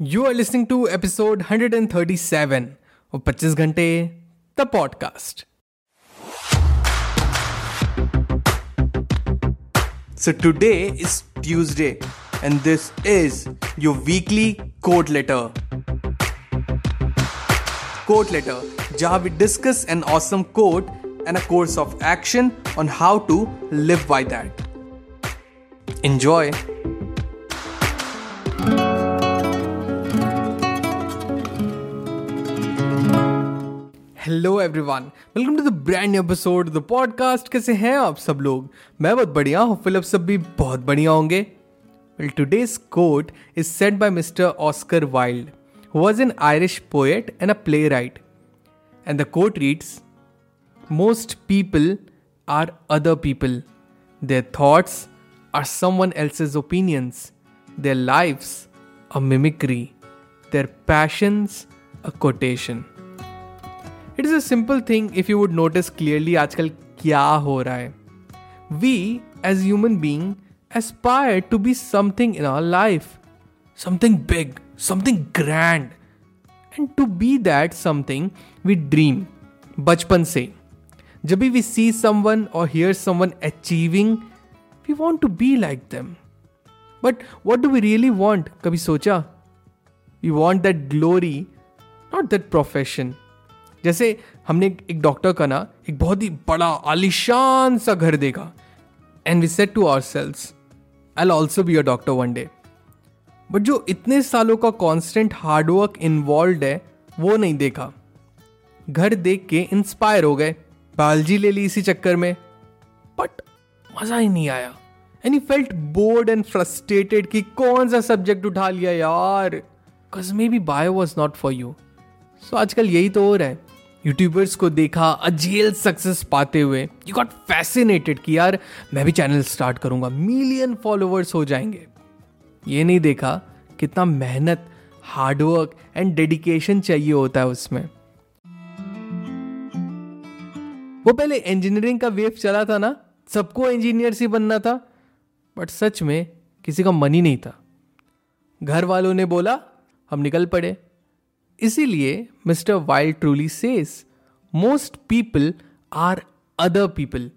You are listening to episode 137 of 25 घंटे the podcast. So today is Tuesday and this is your weekly quote letter. Quote letter, जहां we discuss an awesome quote and a course of action on how to live by that. Enjoy. Hello everyone welcome to the brand episode the podcast कैसे हैं आप सब लोग? मैं बहुत बढ़िया हूँ फिलप सब भी बहुत बढ़िया होंगे। Well today's quote is set by mister Oscar Wilde who was an Irish poet and a playwright and the quote reads most people are other people their thoughts are someone else's opinions their lifes a mimicry their passions a quotation it is a simple thing if you would notice clearly आजकल क्या हो रहा है। We as human being aspire to be something in our life something big something grand and to be that something we dream बचपन से। जब भी we see someone और hear someone achieving we want to be like them but what do we really want कभी सोचा? We want that glory not that profession जैसे हमने एक डॉक्टर का ना एक बहुत ही बड़ा, आलिशान सा घर देखा। And we set to our selves I also be a doctor one day but जो इतने सालों का कॉन्स्टेंट हार्डवर्क इन्वॉल्व है, वो नहीं देखा। घर देख के इंस्पायर हो गए। बायोलॉजी ले ली इसी चक्कर में। बट मज़ा ही नहीं आया। And you felt bored and frustrated कि कौन सा सब्जेक्ट उठा लिया यार। Because maybe bio was not for you so आजकल यही तो हो रहा है। यूट्यूबर्स को देखा, अजेल सक्सेस पाते हुए यू गॉट फैसिनेटेड कि यार, मैं भी चैनल स्टार्ट करूँगा मिलियन फॉलोअर्स हो जाएँगे। ये नहीं देखा कितना मेहनत हार्डवर्क एंड डेडिकेशन चाहिए होता है उसमें। वो पहले इंजीनियरिंग का वेव चला था ना, सबको इंजीनियर ही बनना था बट सच में किसी का मन ही नहीं था। घर वालों ने बोला, हम निकल पड़े। इसीलिए mister Wilde truly says most people are other people.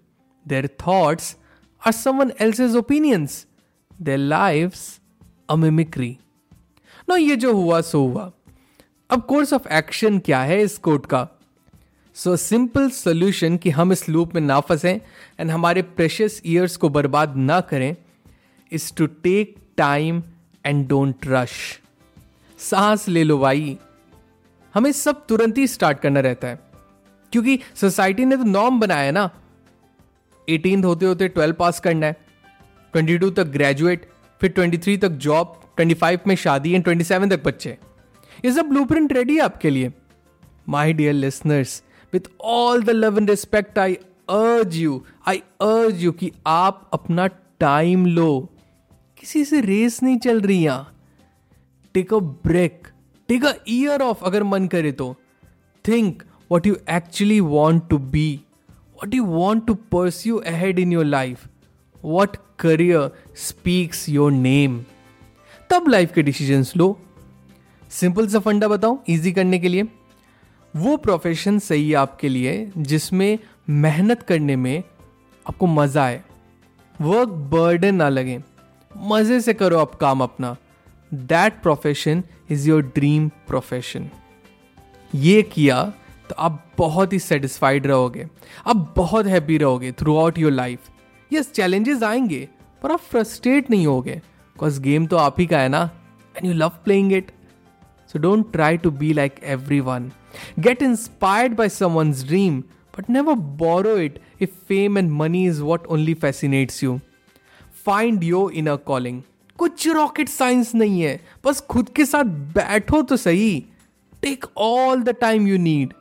Their thoughts are someone else's opinions. Their lifes a mimicry. No, ये जो हुआ, सो हुआ। अब कोर्स ऑफ़ एक्शन क्या है इस कोर्ट का? सो सिंपल सोल्यूशन कि हम इस लूप में ना फंसें एंड हमारे प्रेशियस ईयर्स को बर्बाद ना करें, is to take time and don't rush. सांस ले लो भाई। हमें सब तुरंत ही स्टार्ट करना रहता है। क्योंकि सोसाइटी ने तो नॉर्म बनाया है ना। एटीन होते होते ट्वेल्व पास करना है। ट्वेंटी टू तक ग्रेजुएट फिर ट्वेंटी थ्री तक जॉब ट्वेंटी फाइव में शादी एंड ट्वेंटी सेवन तक बच्चे। ये सब ब्लू प्रिंट रेडी है आपके लिए। My dear listeners with all the love and respect I urge you I अर्ज़ यू कि आप अपना टाइम लो। किसी से रेस नहीं चल रही यहाँ। Take a break take a year off अगर मन करे तो। Think what you actually want to be what you want to pursue ahead in your life what career speaks your name तब लाइफ के डिसीज़न लो। सिंपल सा फंडा बताऊँ इजी करने के लिए। वो प्रोफेशन सही है आपके लिए, जिसमें मेहनत करने में आपको मज़ा आए। वर्क बर्डन ना लगे। मज़े से करो आप काम अपना। That profession is your dream profession ये किया तो आप बहुत ही सेटिस्फाइड रहोगे। आप बहुत हैप्पी रहोगे throughout your life yes challenges आएँगे, पर आप फ्रस्ट्रेट नहीं होगे। बिकॉज़ गेम तो आप ही का है ना and you love playing it so don't try to be like everyone get inspired by someone's dream but never borrow it if fame and money is what only fascinates you find your inner calling कुछ rocket science नहीं है। बस खुद के साथ बैठो तो सही। Take all the time you need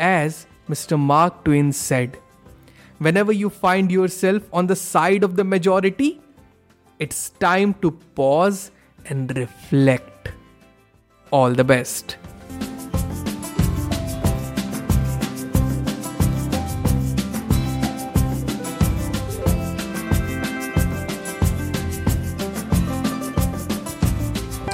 as mister Mark Twain said whenever you find yourself on the side of the majority it's time to pause and reflect all the best